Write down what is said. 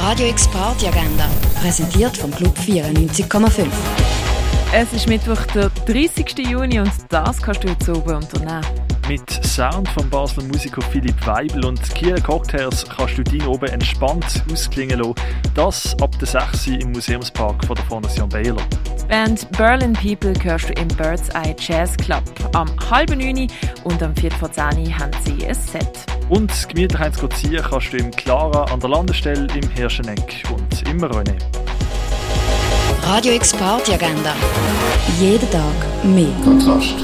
Radio X Party Agenda, präsentiert vom Club 94,5. Es ist Mittwoch, der 30. Juni und das kannst du jetzt oben unternehmen. Mit Sound von Basler Musiker Philipp Weibel und Kieler Cocktails kannst du deinen oben entspannt ausklingen lassen. Das ab der 6 im Museumspark von der Fondation Baylor. Band Berlin People hörst du im Bird's Eye Jazz Club. Am halben 9 und am 4 vor 10 haben sie ein Set. Und gemütlich eins ziehen kannst du im Clara an der Landestelle, im Hirscheneck und im René. Radio X Party Agenda. Jeden Tag mehr. Kontrast.